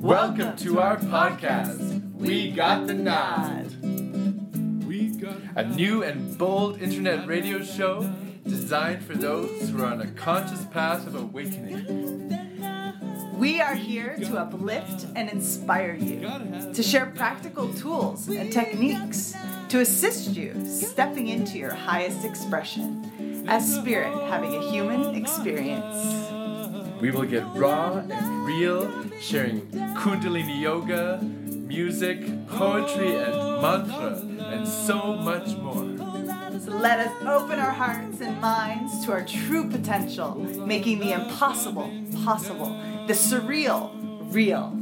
Welcome to our podcast. We got the nod. A new and bold internet radio show designed for those who are on a conscious path of awakening. We are here to uplift and inspire you, to share practical tools and techniques to assist you stepping into your highest expression as spirit having a human experience. We will get raw and real, sharing Kundalini yoga, music, poetry, and mantra, and so much more. Let us open our hearts and minds to our true potential, making the impossible possible, the surreal real.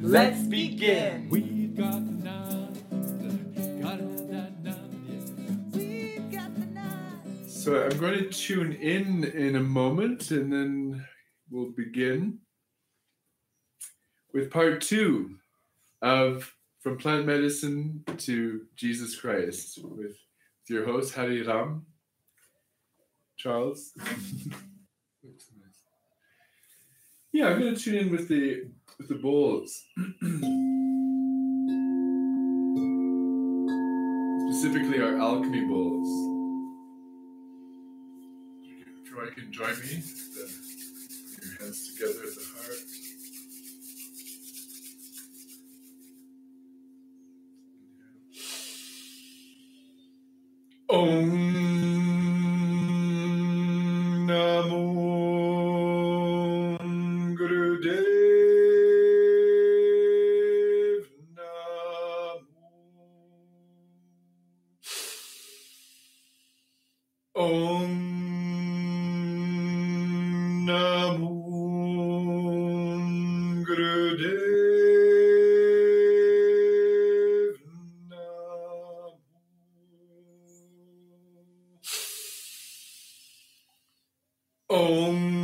Let's begin. So I'm going to tune in in a moment and then we'll begin with part two of From Plant Medicine to Jesus Christ with your host, Hari Ram. Charles. yeah, I'm going to tune in with the with the bowls. Specifically, our alchemy bowls. You can join me. The, your hands together at the heart. Om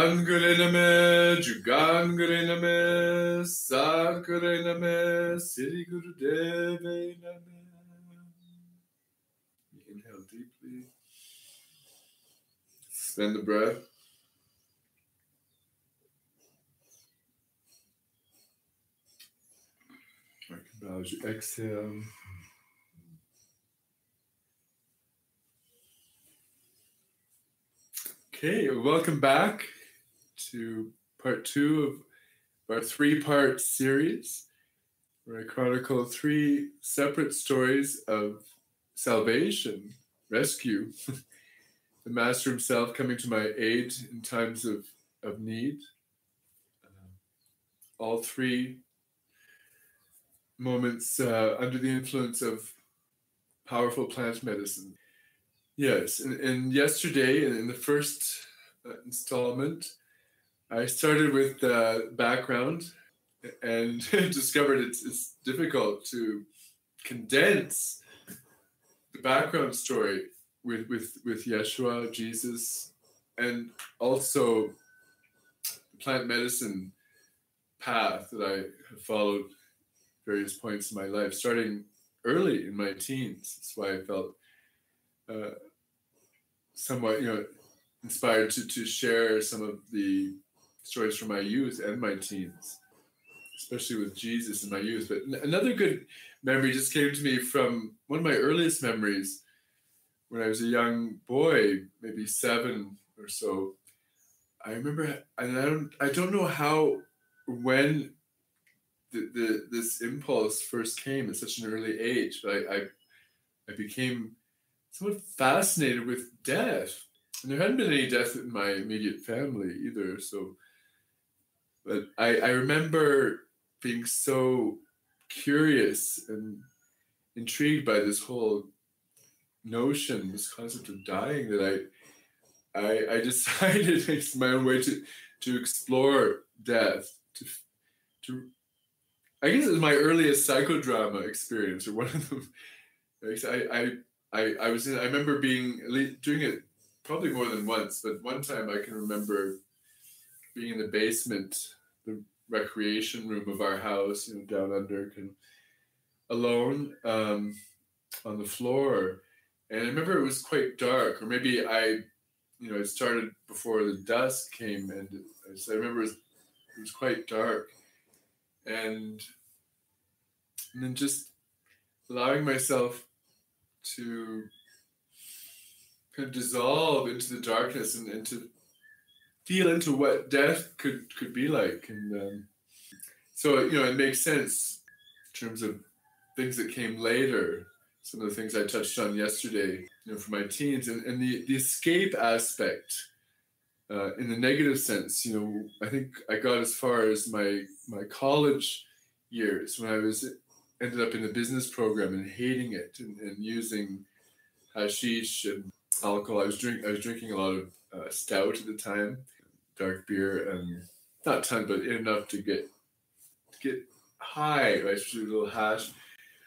Angure Name, Jugangure Name, Sadgure Name, Siddhi Gurudeve Name. Inhale deeply. Suspend the breath. As you exhale. Okay, welcome back to part two of our three part series where I chronicle three separate stories of salvation, rescue, the Master himself coming to my aid in times of, of need. Uh, all three moments uh, under the influence of powerful plant medicine. Yes, and, and yesterday in the first uh, installment, I started with uh, background and discovered it's, it's difficult to condense the background story with with with Yeshua, Jesus, and also the plant medicine path that I have followed various points in my life, starting early in my teens. That's why I felt uh, somewhat, you know, inspired to to share some of the stories from my youth and my teens, especially with Jesus in my youth. But another good memory just came to me from one of my earliest memories when I was a young boy, maybe seven or so, I remember, and I don't, I don't know how, when, the, the this impulse first came at such an early age, but I, I, I became somewhat fascinated with death, and there hadn't been any death in my immediate family either. So, but I, I remember being so curious and intrigued by this whole notion, this concept of dying, that I, I, I decided it's my own way to to explore death, to to. I guess it was my earliest psychodrama experience, or one of them. I, I, I, I was in, I remember being doing it probably more than once, but one time I can remember being in the basement, the recreation room of our house, you know, down under, and alone um, on the floor. And I remember it was quite dark, or maybe I, you know, it started before the dusk came, and I remember it was, it was quite dark, and and then just allowing myself to kind of dissolve into the darkness and, and to feel into what death could could be like and um, so you know it makes sense in terms of things that came later some of the things i touched on yesterday you know for my teens and, and the, the escape aspect uh, in the negative sense you know i think i got as far as my my college years when i was ended up in the business program and hating it and, and using hashish and alcohol. I was drink I was drinking a lot of uh, stout at the time, dark beer, and not ton, but enough to get get high. Right, a little hash.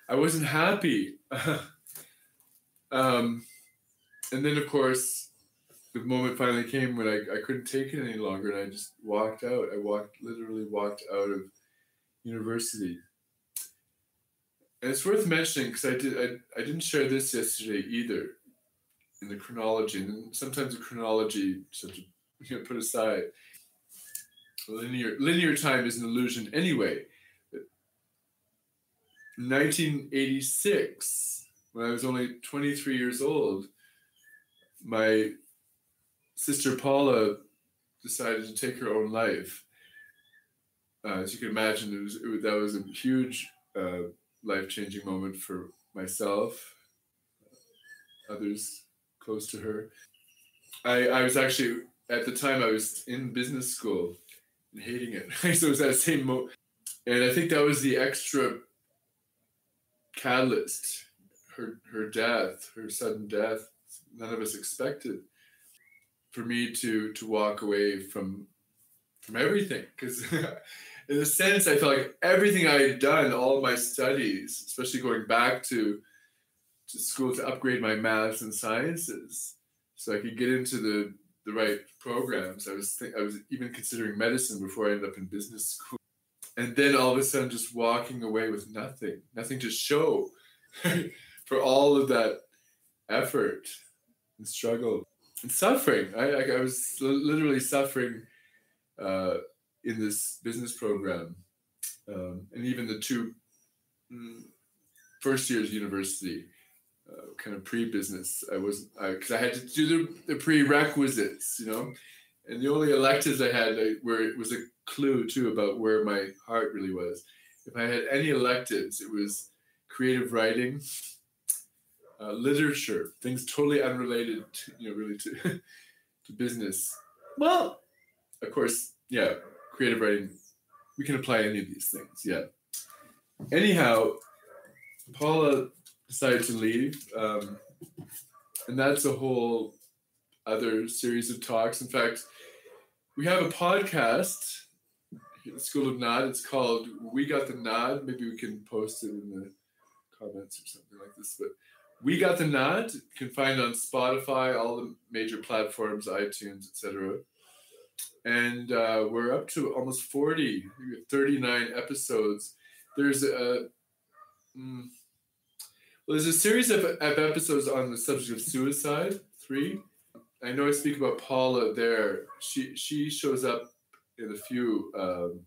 I wasn't happy. um, and then of course, the moment finally came when I, I couldn't take it any longer, and I just walked out. I walked literally walked out of university. And it's worth mentioning because I did I, I didn't share this yesterday either in the chronology, and sometimes the chronology such a, you know, put aside. Linear linear time is an illusion anyway. 1986, when I was only 23 years old, my sister Paula decided to take her own life. Uh, as you can imagine, it was, it, that was a huge uh, life changing moment for myself, others close to her. I, I was actually, at the time, I was in business school and hating it. so it was that same mo. And I think that was the extra catalyst. Her, her death, her sudden death, none of us expected for me to to walk away from from everything because in a sense, I felt like everything I had done, all my studies, especially going back to to school to upgrade my maths and sciences, so I could get into the the right programs. I was th- I was even considering medicine before I ended up in business school, and then all of a sudden, just walking away with nothing, nothing to show for all of that effort and struggle and suffering. I I, I was literally suffering. Uh, in this business program, um, and even the two mm, first years university, uh, kind of pre-business. I was because I, I, had to do the, the, prerequisites, you know, and the only electives I had I, where it was a clue too about where my heart really was. If I had any electives, it was creative writing, uh, literature, things totally unrelated, to, you know, really to to business. Well, of course, yeah, creative writing, we can apply any of these things. Yeah. Anyhow, Paula decided to leave, um, and that's a whole other series of talks. In fact, we have a podcast the School of Nod. It's called We Got the Nod. Maybe we can post it in the comments or something like this. But We Got the Nod. You can find on Spotify, all the major platforms, iTunes, etc and uh, we're up to almost 40 39 episodes there's a mm, well, there's a series of, of episodes on the subject of suicide three. I know i speak about paula there. She she shows up in a few um,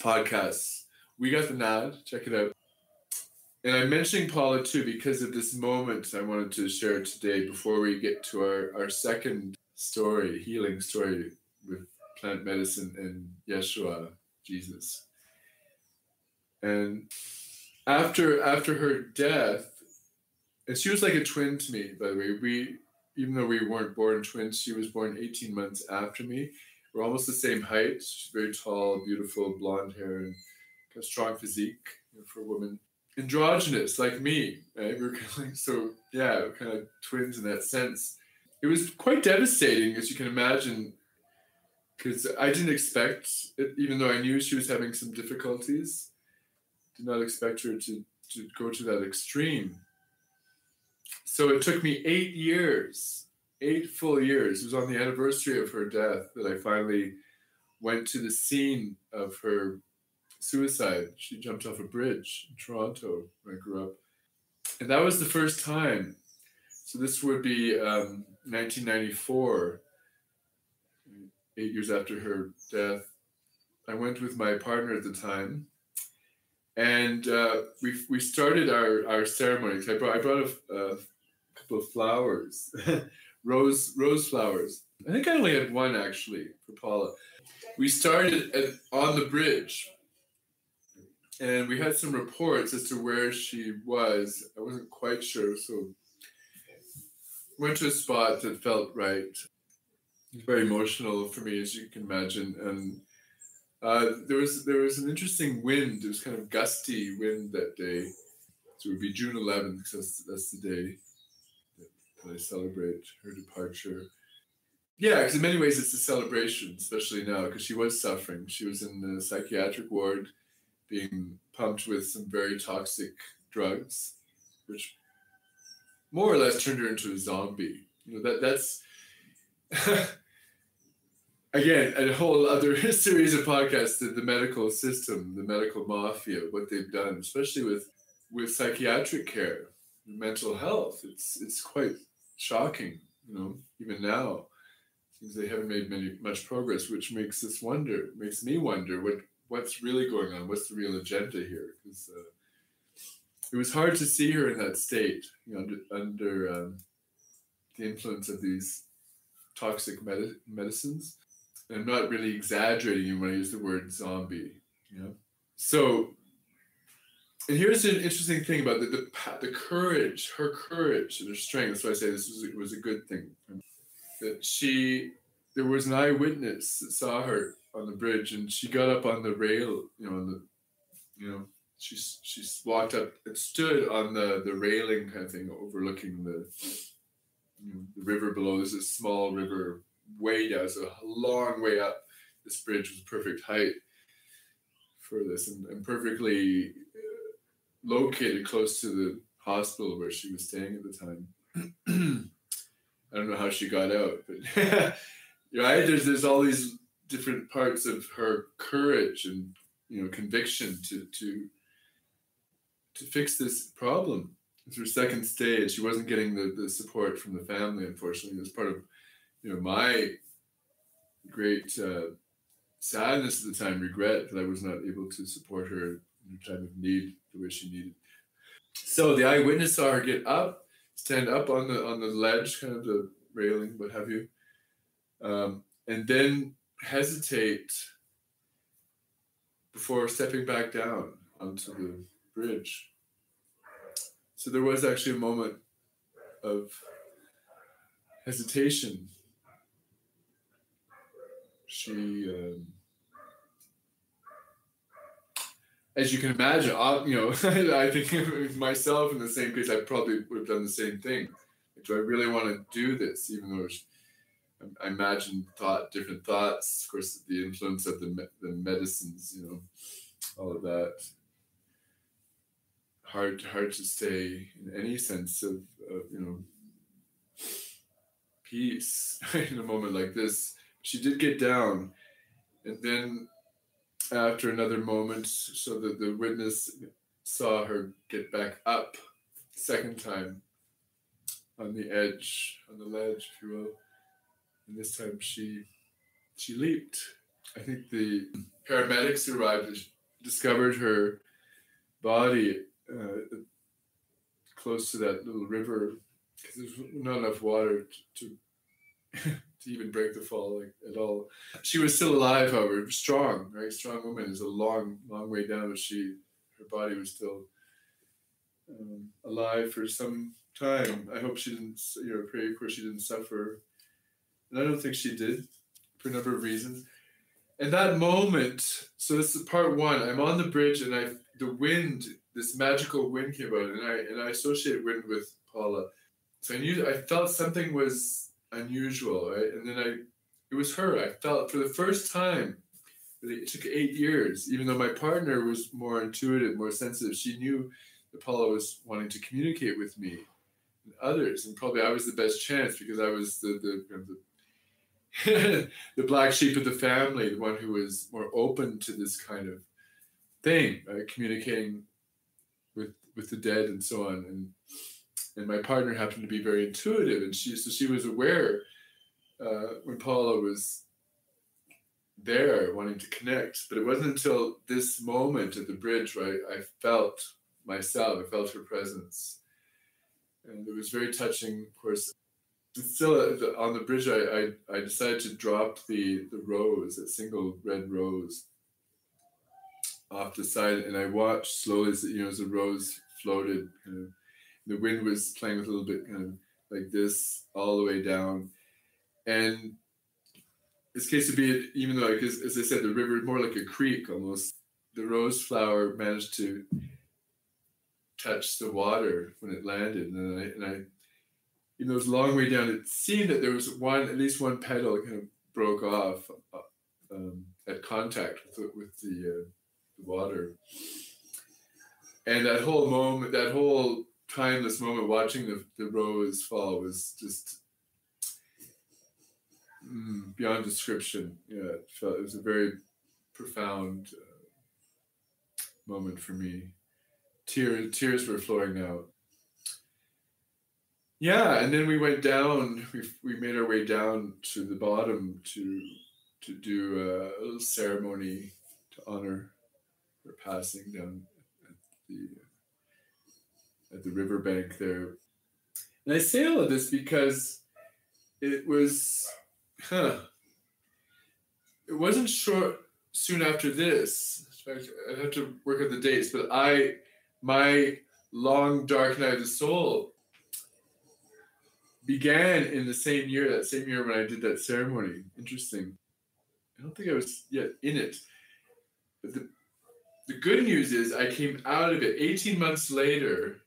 podcasts. We got the nod. Check it out. And i'm mentioning paula too because of this moment i wanted to share today before we get to our, our second story, healing story with plant medicine and Yeshua, Jesus. And after after her death, and she was like a twin to me, by the way. We even though we weren't born twins, she was born 18 months after me. We're almost the same height. She's very tall, beautiful, blonde hair, and a strong physique you know, for a woman. androgynous like me. Right? We are kind of like, so yeah, kind of twins in that sense. It was quite devastating, as you can imagine, because I didn't expect it, even though I knew she was having some difficulties. Did not expect her to to go to that extreme. So it took me eight years, eight full years. It was on the anniversary of her death that I finally went to the scene of her suicide. She jumped off a bridge in Toronto where I grew up. And that was the first time. So this would be um, 1994, eight years after her death. I went with my partner at the time, and uh, we we started our our ceremony. I brought I brought a, a couple of flowers, rose rose flowers. I think I only had one actually for Paula. We started at, on the bridge and we had some reports as to where she was. I wasn't quite sure, so went to a spot that felt right. Very emotional for me, as you can imagine, and uh, there was there was an interesting wind. It was kind of gusty wind that day. So it would be June 11th because that's, the day that I celebrate her departure. Yeah, because in many ways it's a celebration, especially now because she was suffering. She was in the psychiatric ward being pumped with some very toxic drugs, which more or less turned her into a zombie. You know that that's again a whole other series of podcasts. The, the medical system, the medical mafia, what they've done, especially with with psychiatric care, mental health. It's it's quite shocking. You know, even now, seems they haven't made many much progress, which makes us wonder. Makes me wonder what what's really going on? What's the real agenda here? Because uh, it was hard to see her in that state, you know, under, under um, the influence of these toxic med- medicines. I'm not really exaggerating when I use the word zombie, you know. So, and here's an interesting thing about the, the the courage, her courage and her strength. That's why I say this was was a good thing. That she, there was an eyewitness that saw her on the bridge, and she got up on the rail. You know, on the you know she she walked up and stood on the the railing kind of thing, overlooking the you know, the river below. There's a small river way down, so a long way up. This bridge was perfect height for this, and, and perfectly uh, located close to the hospital where she was staying at the time. I don't know how she got out, but right there's there's all these different parts of her courage and you know conviction to to to fix this problem. It's her second stage. She wasn't getting the, the support from the family, unfortunately. It was part of you know my great uh, sadness at the time, regret that I was not able to support her in her time of need the way she needed. So the eyewitness saw her get up, stand up on the on the ledge, kind of the railing, what have you, um, and then hesitate before stepping back down onto the bridge. So there was actually a moment of hesitation. She, um, as you can imagine, you know, I think myself in the same case, I probably would have done the same thing. do I really want to do this, even though I imagine thought different thoughts. Of course, the influence of the me- the medicines, you know, all of that. Hard hard to stay in any sense of, of you know peace in a moment like this. She did get down, and then after another moment, so that the witness saw her get back up second time on the edge, on the ledge, if you will and this time she she leaped. I think the paramedics arrived and discovered her body uh, close to that little river because there's not enough water to to, to even break the fall like, at all. She was still alive, however, strong, right? Strong woman is a long, long way down. But she, her body was still um, alive for some time. I hope she didn't, you know, pray, of course, she didn't suffer and I don't think she did for a number of reasons. And that moment, so this is part one. I'm on the bridge and I the wind this magical wind came out, and I and I associate wind with Paula. So I knew I felt something was unusual, right? And then I, it was her. I felt for the first time. It took eight years, even though my partner was more intuitive, more sensitive. She knew that Paula was wanting to communicate with me and others, and probably I was the best chance because I was the the, the the black sheep of the family, the one who was more open to this kind of thing, right? communicating with with the dead and so on. And and my partner happened to be very intuitive, and she so she was aware uh, when Paula was there wanting to connect. But it wasn't until this moment at the bridge where I, I felt myself, I felt her presence, and it was very touching. Of course, still on the bridge, I, I, I decided to drop the the rose, a single red rose, off the side, and I watched slowly as you know as the rose floated. The wind was playing with a little bit kind of like this all the way down, and this case to be even though like, as, as I said, the river more like a creek almost. The rose flower managed to touch the water when it landed, and I and I you know, it was a long way down. It seemed that there was one, at least one petal kind of broke off uh, um, at contact with the, with the, uh, the water. And that whole moment, that whole timeless moment watching the, the rose fall was just mm, beyond description. Yeah, it, felt, it was a very profound uh, moment for me. Tears, tears were flowing out. Yeah, and then we went down. We we made our way down to the bottom to to do a little ceremony to honor her passing down at the riverbank there. And I say all of this because it was, huh? It wasn't short soon after this. I have to work out the dates, but I my long dark night of the soul began in the same year, that same year when I did that ceremony. Interesting. I don't think I was yet in it. But the, the good news is I came out of it 18 months later,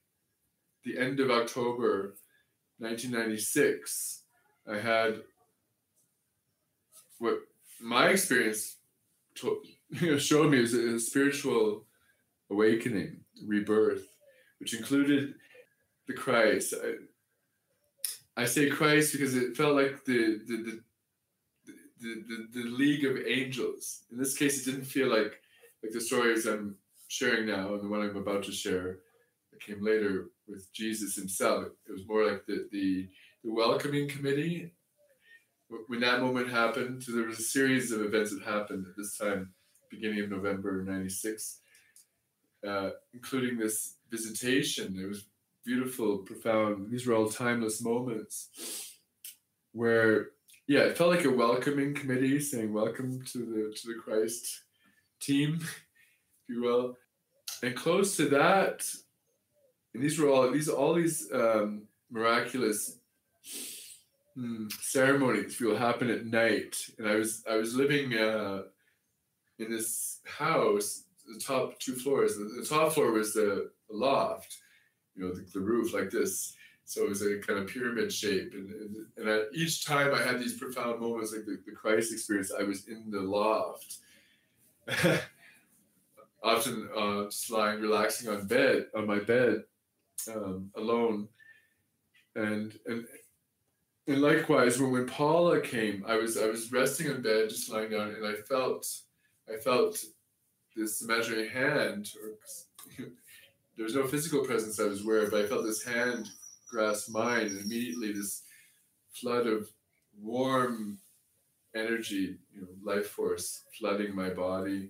the end of October 1996. I had what my experience you know, showed me was a, a spiritual awakening, rebirth, which included the Christ. I, I say Christ because it felt like the the, the the, the, the, league of angels. In this case, it didn't feel like like the stories I'm sharing now and the one I'm about to share that came later with Jesus himself. It was more like the the, the welcoming committee. When that moment happened, so there was a series of events that happened at this time, beginning of November '96, uh, including this visitation. It was beautiful, profound. These were all timeless moments where, yeah, it felt like a welcoming committee saying welcome to the to the Christ team, if you will. And close to that, these were all these all these um, miraculous hmm, ceremonies will happen at night. And I was I was living uh, in this house, the top two floors. The, the top floor was the loft you know, the, the roof like this. So it was a kind of pyramid shape. And, and, and each time I had these profound moments, like the, the Christ experience, I was in the loft. Often uh, just lying, relaxing on bed, on my bed, um, alone. And, and, and likewise, when, when Paula came, I was, I was resting in bed, just lying down, and I felt, I felt this imaginary hand, or there was no physical presence I was aware of, but I felt this hand grasp mine, and immediately this flood of warm energy, you know, life force flooding my body,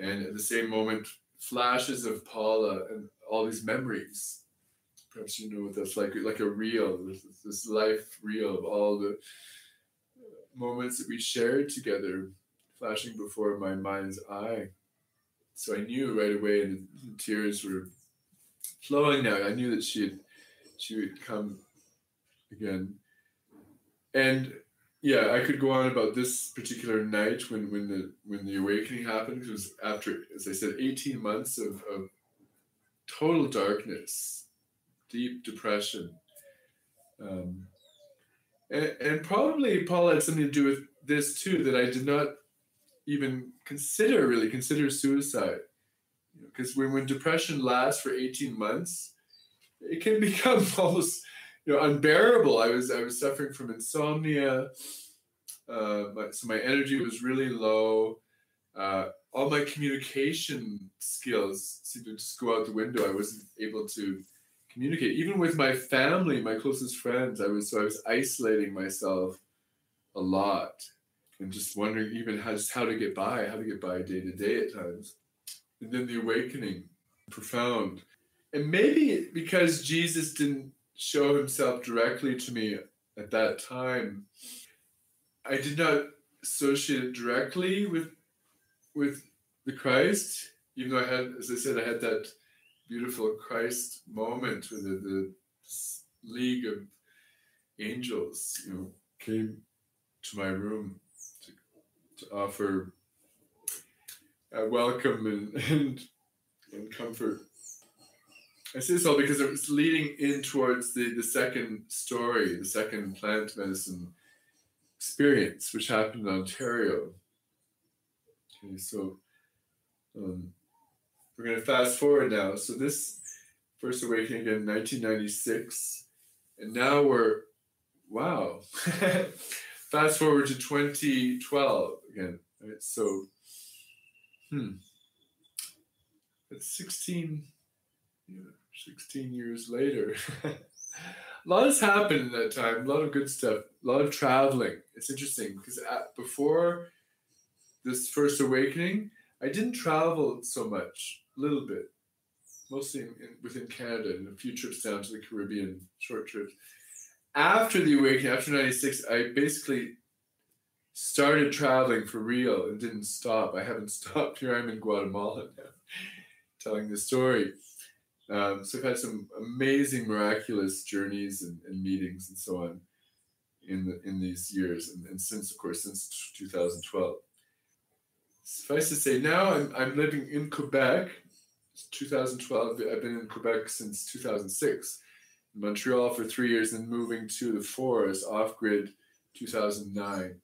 and at the same moment, flashes of Paula and all these memories. Perhaps you know what that's like, like a reel, this, this life reel of all the moments that we shared together, flashing before my mind's eye. So I knew right away, and the tears were flowing now. I knew that she had she would come again. And yeah, I could go on about this particular night when when the when the awakening happened. It was after, as I said, eighteen months of, of total darkness, deep depression. Um, and, and probably Paul had something to do with this too, that I did not even consider really consider suicide. Because when, when depression lasts for 18 months, it can become almost you know unbearable. I was I was suffering from insomnia. Uh, my, so my energy was really low. Uh, all my communication skills seemed to just go out the window. I wasn't able to communicate, even with my family, my closest friends. I was so I was isolating myself a lot, and just wondering even how just how to get by, how to get by day to day at times. And then the awakening, profound, and maybe because Jesus didn't show himself directly to me at that time, I did not associate it directly with with the Christ, even though I had, as I said, I had that beautiful Christ moment with the, the league of angels, you know, came to my room to, to offer a welcome and, and, and comfort. I say this all because it was leading in towards the, the second story, the second plant medicine experience, which happened in Ontario. Okay, so um, we're going to fast forward now. So this first awakening again, 1996, and now we're wow. fast forward to 2012 again. Right? So, hmm, it's 16, you know, 16 years later. a lot has happened in that time. A lot of good stuff. A lot of traveling. It's interesting because before this first awakening, I didn't travel so much, little bit, mostly in, in, within Canada and a few trips down to the Caribbean, short trips. After the awakening, after 96, I basically started traveling for real and didn't stop. I haven't stopped. Here I'm in Guatemala now, telling the story. Um, so I've had some amazing, miraculous journeys and, and, meetings and so on in the, in these years, and, and since, of course, since 2012 suffice to say, now I'm, I'm living in Quebec. It's 2012. I've been in Quebec since 2006. Montreal for three years, and moving to the forest off grid 2009.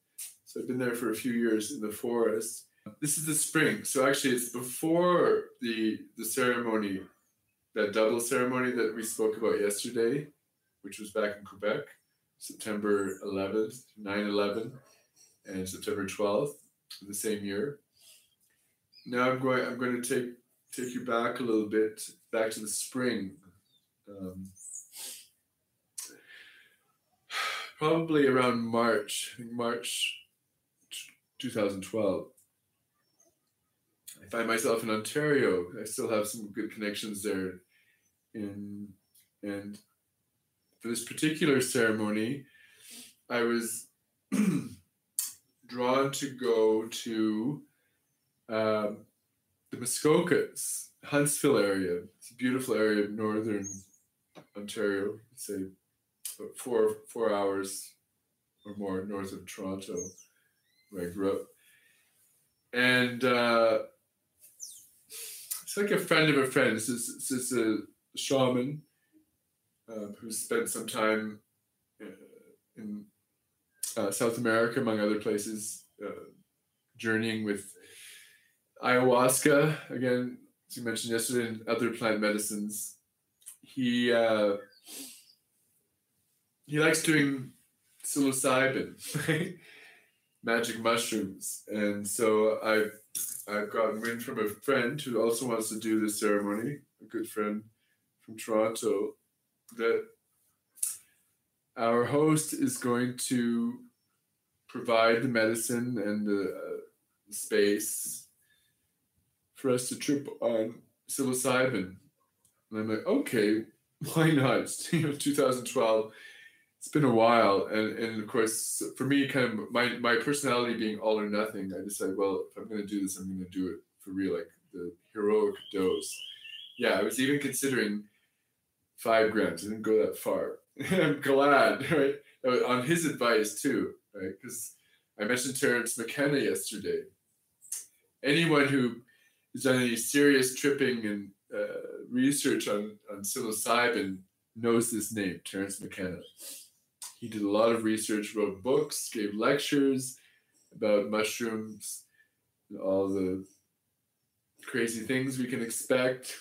So I've been there for a few years in the forest. This is the spring. So actually, it's before the the ceremony, that double ceremony that we spoke about yesterday, which was back in Quebec, September 11th, 9 11, and September 12th, the same year now I'm going. I'm going to take take you back a little bit, back to the spring. Um, probably around March, March 2012. I find myself in Ontario. I still have some good connections there. In and for this particular ceremony, I was drawn to go to um, the Muskokas, Huntsville area. It's a beautiful area of northern Ontario. Say four four hours or more north of Toronto, where I grew up. And uh, it's like a friend of a friend. This is, this is a shaman uh, who spent some time uh, in uh, South America, among other places, uh, journeying with ayahuasca again as you mentioned yesterday and other plant medicines. He uh, he likes doing psilocybin magic mushrooms. And so i've i've gotten wind from a friend who also wants to do this ceremony a good friend from toronto that our host is going to provide the medicine and the, uh, space for us to trip on psilocybin. And I'm like, okay, why not? It's, you know, 2012. It's been a while, and and of course, for me, kind of my my personality being all or nothing, I decided, well, if I'm going to do this, I'm going to do it for real, like the heroic dose. Yeah, I was even considering five grams. I didn't go that far. I'm glad, right? On his advice too, right? Because I mentioned Terence McKenna yesterday. Anyone who who's done any serious tripping and uh, research on, on psilocybin knows this name, Terence McKenna. He did a lot of research, wrote books, gave lectures about mushrooms, all the crazy things we can expect.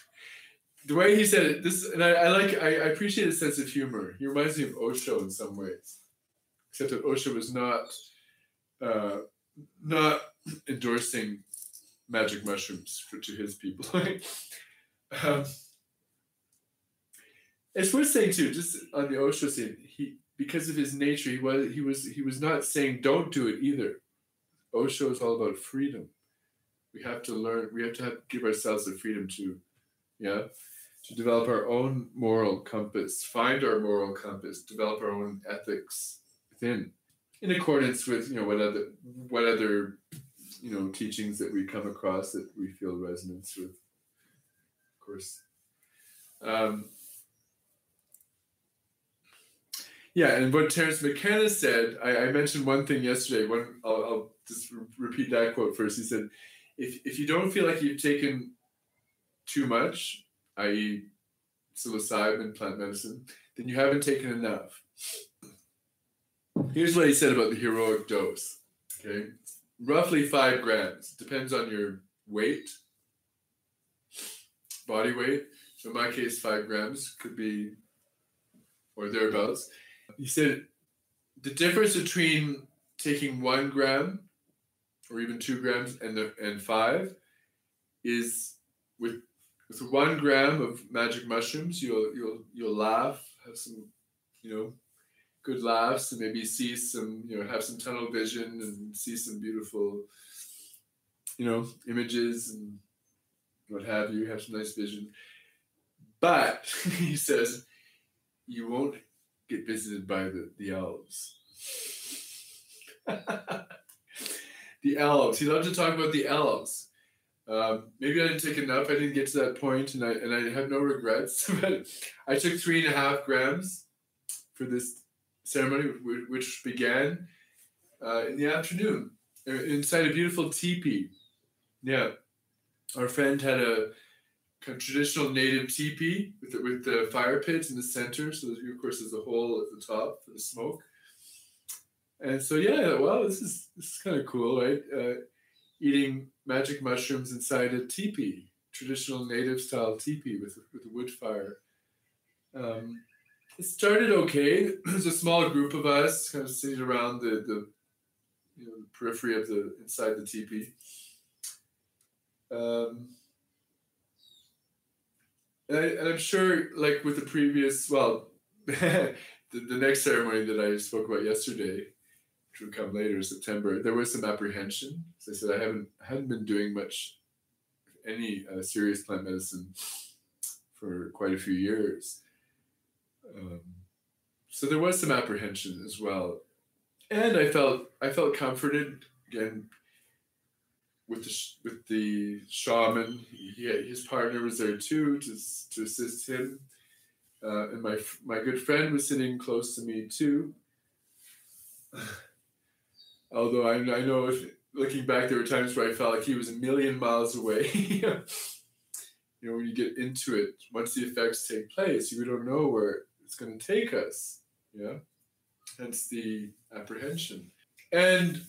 The way he said it, this, and I, I like, I, I appreciate his sense of humor. He reminds me of Osho in some ways, except that Osho was not, uh, not endorsing magic mushrooms for, to his people. um, it's worth saying too, just on the Osho scene, he because of his nature, he was he was he was not saying don't do it either. Osho is all about freedom. We have to learn. We have to have, give ourselves the freedom to, yeah, to develop our own moral compass, find our moral compass, develop our own ethics within, in accordance with you know what other what other you know teachings that we come across that we feel resonance with. Of course. Um, yeah, and what Terence McKenna said, I, I mentioned one thing yesterday. One, I'll, I'll just re- repeat that quote first. He said, "If if you don't feel like you've taken too much, i.e., psilocybin, plant medicine, then you haven't taken enough." Here's what he said about the heroic dose. Okay, roughly five grams. Depends on your weight, body weight. So in my case, five grams could be, or thereabouts. He said the difference between taking one gram or even two grams and the, and five is with with one gram of magic mushrooms you'll you'll you'll laugh have some you know good laughs and maybe see some you know have some tunnel vision and see some beautiful you know images and what have you have some nice vision but he says you won't get visited by the, the elves the elves. He loved to talk about the elves. Um, maybe I didn't take enough. I didn't get to that point, and I and I have no regrets. but I took three and a half grams for this ceremony, which began uh, in the afternoon uh, inside a beautiful teepee. Yeah, our friend had a kind of traditional native teepee with the, with the fire pit in the center. So of course there's a hole at the top for the smoke. And so yeah, well, this is this is kind of cool, right? Uh, eating magic mushrooms inside a teepee, traditional native style teepee with with a wood fire. Um, it started okay. There's a small group of us kind of sitting around the the you know the periphery of the inside the teepee. Um, and, I, am sure, like with the previous, well, the, the next ceremony that I spoke about yesterday, which would come later, in September, there was some apprehension. As I said, I haven't hadn't been doing much, any uh, serious plant medicine for quite a few years. Um, so there was some apprehension as well, and I felt I felt comforted again with the with the shaman. He, his partner was there too to to assist him, uh, and my my good friend was sitting close to me too. Although I, I know if, looking back, there were times where I felt like he was a million miles away. you know, when you get into it, once the effects take place, you don't know where it's going to take us. Yeah, hence the apprehension. And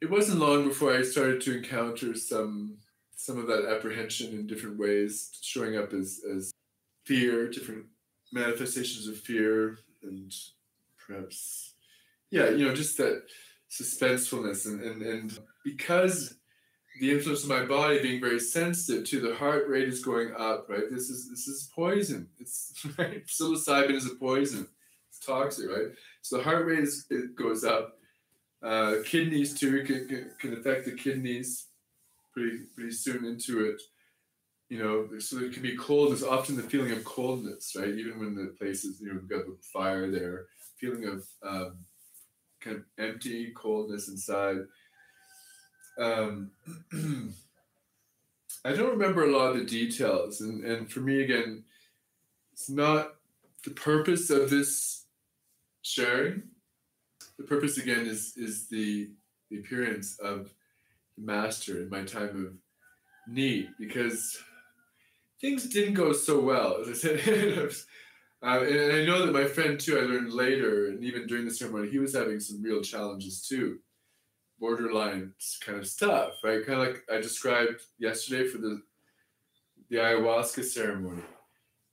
it wasn't long before I started to encounter some some of that apprehension in different ways, showing up as as fear, different manifestations of fear, and perhaps, yeah, you know, just that suspensefulness and, and, and because the influence of my body being very sensitive to the heart rate is going up right? This is this is poison. It's right? Psilocybin is a poison. It's toxic right? So the heart rate is, it goes up. Uh, kidneys too can, can, can affect the kidneys pretty pretty soon into it. You know so it can be cold there's often the feeling of coldness right? Even when the place is you know we've got the fire there feeling of um, kind of empty coldness inside. Um, I don't remember a lot of the details, and, and for me again, it's not the purpose of this sharing. The purpose again is is the the appearance of the master in my time of need, because things didn't go so well, as I said. uh, and I know that my friend too, I learned later, and even during the ceremony, he was having some real challenges too, borderline kind of stuff, right? Kind of like I described yesterday for the the ayahuasca ceremony.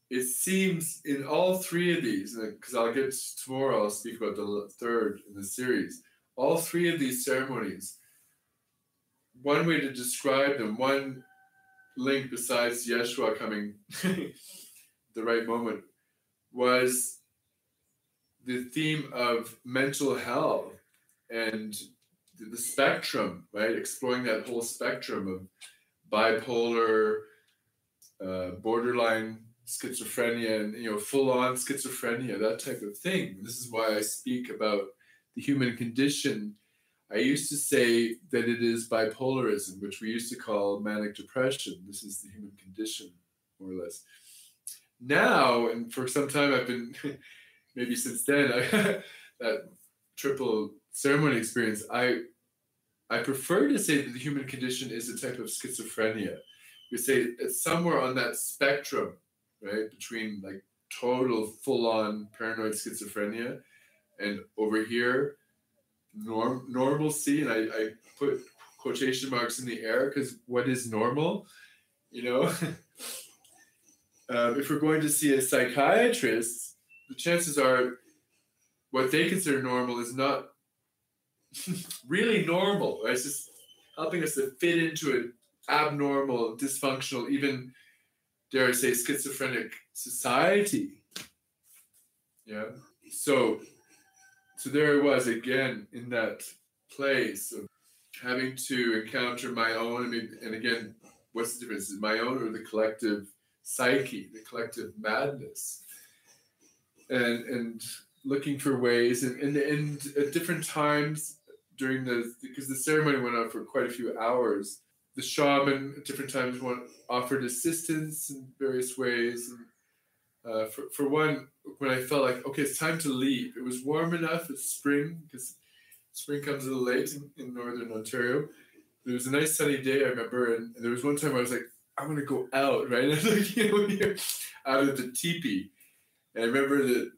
It seems in all three of these, because I'll get tomorrow, I'll speak about the third in the series. All three of these ceremonies, one way to describe them, one link besides Yeshua coming the right moment was the theme of mental health and the spectrum, right? Exploring that whole spectrum of bipolar, uh, borderline schizophrenia, and you know, full-on schizophrenia, that type of thing. This is why I speak about the human condition I used to say that it is bipolarism, which we used to call manic depression. This is the human condition, more or less. Now, and for some time, I've been, maybe since then, I, that triple ceremony experience, I, I prefer to say that the human condition is a type of schizophrenia. We say it's somewhere on that spectrum, right, between like total full-on paranoid schizophrenia and over here norm normalcy, and I, I put quotation marks in the air because what is normal, you know? um, if we're going to see a psychiatrist, the chances are what they consider normal is not really normal. Right? It's just helping us to fit into an abnormal, dysfunctional, even dare I say, schizophrenic society. Yeah. So so there I was again in that place of having to encounter my own. I mean, and again, what's the difference? Is my own or the collective psyche, the collective madness, and and looking for ways and and, and at different times during the because the ceremony went on for quite a few hours. The shaman at different times offered assistance in various ways. And, uh, for, for one, when I felt like, okay, it's time to leave, it was warm enough, it's spring, because spring comes a little late in, in northern Ontario. It was a nice sunny day, I remember, and, and there was one time I was like, I'm gonna go out, right? And like, you know, out of the teepee. And I remember that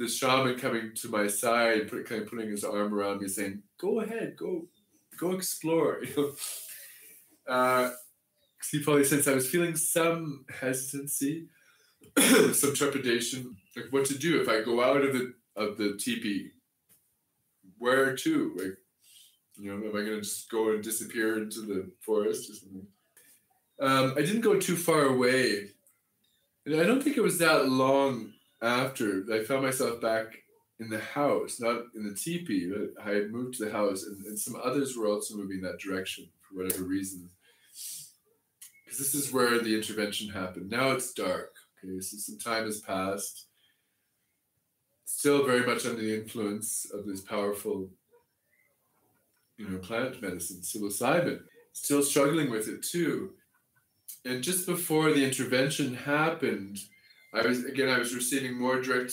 the shaman coming to my side, put, kind of putting his arm around me, saying, "Go ahead, go, go explore." You know, uh, he probably sensed I was feeling some hesitancy, some trepidation, like what to do if I go out of the of the teepee. Where to? Like, you know, am I going to just go and disappear into the forest or something? Um, I didn't go too far away, and I don't think it was that long after I found myself back in the house, not in the teepee, but I had moved to the house, and, and some others were also moving that direction for whatever reason. Because this is where the intervention happened. Now it's dark. Okay, so some time has passed. Still very much under the influence of this powerful, you know, plant medicine, psilocybin. Still struggling with it too. And just before the intervention happened, I was again I was receiving more direct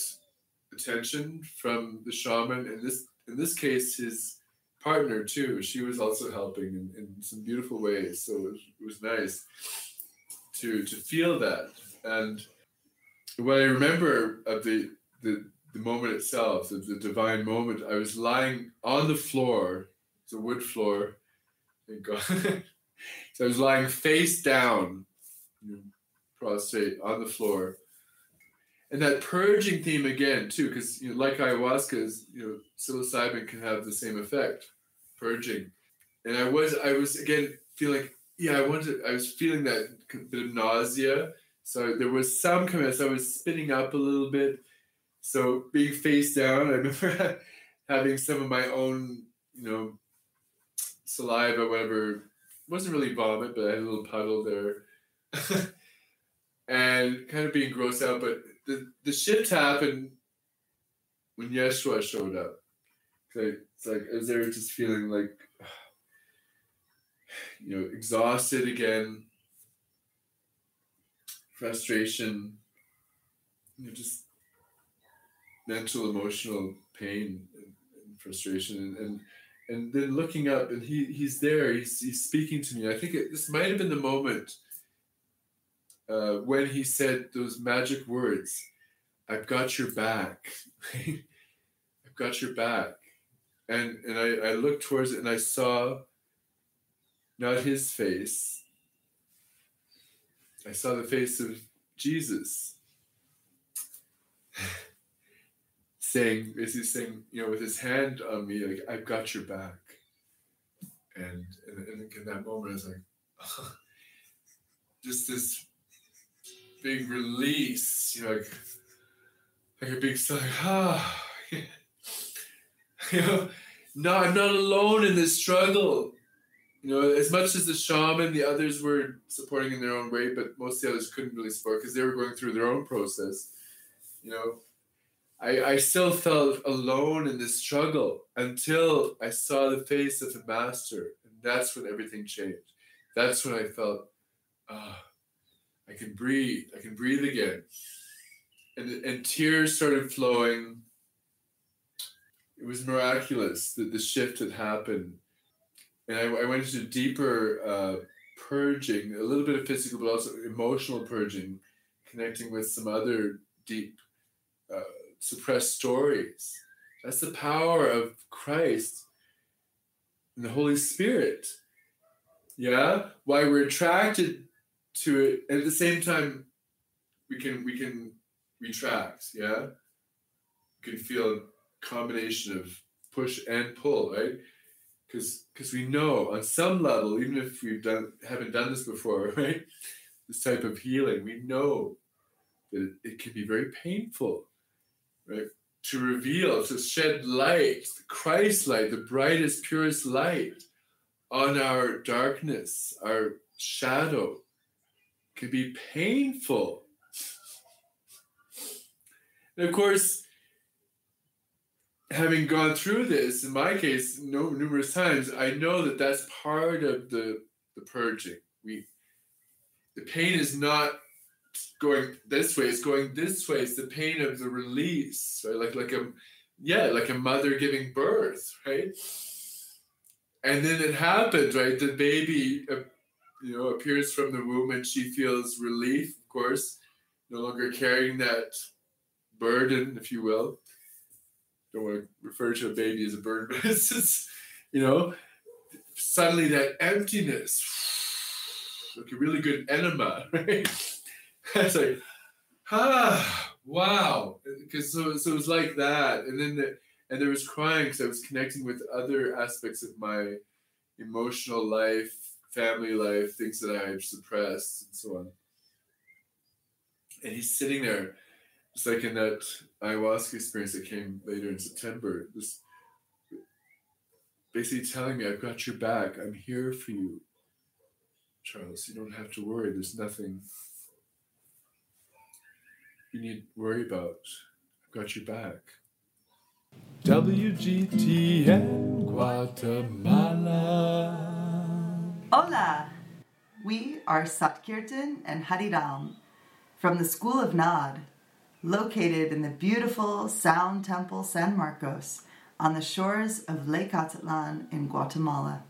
attention from the shaman. In this in this case, his partner too. She was also helping in, in some beautiful ways. So it was, it was nice to to feel that and what I remember of the the, the moment itself, the, the divine moment, I was lying on the floor, the wood floor, thank God. so I was lying face down, prostrate on the floor. And that purging theme again, too, because you know, like ayahuasca, is, you know, psilocybin can have the same effect, purging. And I was, I was again feeling, yeah, I wanted, I was feeling that bit of nausea, so there was some comments. I was spinning up a little bit. So being face down, I remember having some of my own, you know, saliva, whatever. It wasn't really vomit, but I had a little puddle there. and kind of being grossed out. But the, the shift happened when Yeshua showed up. It's like I was there just feeling like, you know, exhausted again frustration, you know, just mental, emotional pain and, and frustration, and, and, and then looking up, and he he's there. He's he's speaking to me. I think it, this might have been the moment uh, when he said those magic words, I've got your back. I've got your back. And, and I, I looked towards it and I saw not his face. I saw the face of Jesus saying, is he saying, you know, with his hand on me, like, I've got your back. And, and, and in that moment, I was like, just this big release, you know, like, a big sigh, ah, you know, no, I'm not alone in this struggle. You know, as much as the shaman, the others were supporting in their own way, but most of the others couldn't really support because they were going through their own process. You know, I, I still felt alone in this struggle until I saw the face of the master. And that's when everything changed. That's when I felt, ah, I can breathe. I can breathe again. And, and tears started flowing. It was miraculous that the shift had happened. And I, I went into deeper uh, purging, a little bit of physical, but also emotional purging, connecting with some other deep uh, suppressed stories. That's the power of Christ and the Holy Spirit. Yeah, why we're attracted to it, and at the same time, we can we can retract. Yeah, you can feel a combination of push and pull, right? Because because we know on some level, even if we've done haven't done this before, right? This type of healing, we know that it, it can be very painful right? To reveal, to shed light, Christ light, the brightest, purest light on our darkness, our shadow, can be painful. And of course, having gone through this, in my case, no, numerous times, I know that that's part of the, the purging. We, the pain is not going this way, it's going this way. It's the pain of the release, right? Like like a yeah, like a mother giving birth, right? And then it happens, right? The baby, uh, you know, appears from the womb, and she feels relief, of course, no longer carrying that burden, if you will. Don't want to refer to a baby as a burden, but it's just, you know, suddenly that emptiness, like a really good enema, right? it's like, ah, wow. Because so, so it was like that. And then the, and there was crying because I was connecting with other aspects of my emotional life, family life, things that I've suppressed, and so on. And he's sitting there, just like in that ayahuasca experience that came later in September, just basically telling me, I've got your back. I'm here for you, Charles. You don't have to worry. There's nothing you need to worry about. I've got your back. WGTN Guatemala. Hola! We are Satkirtan and Hariram from the School of Nad, located in the beautiful Sound Temple San Marcos on the shores of Lake Atitlan in Guatemala.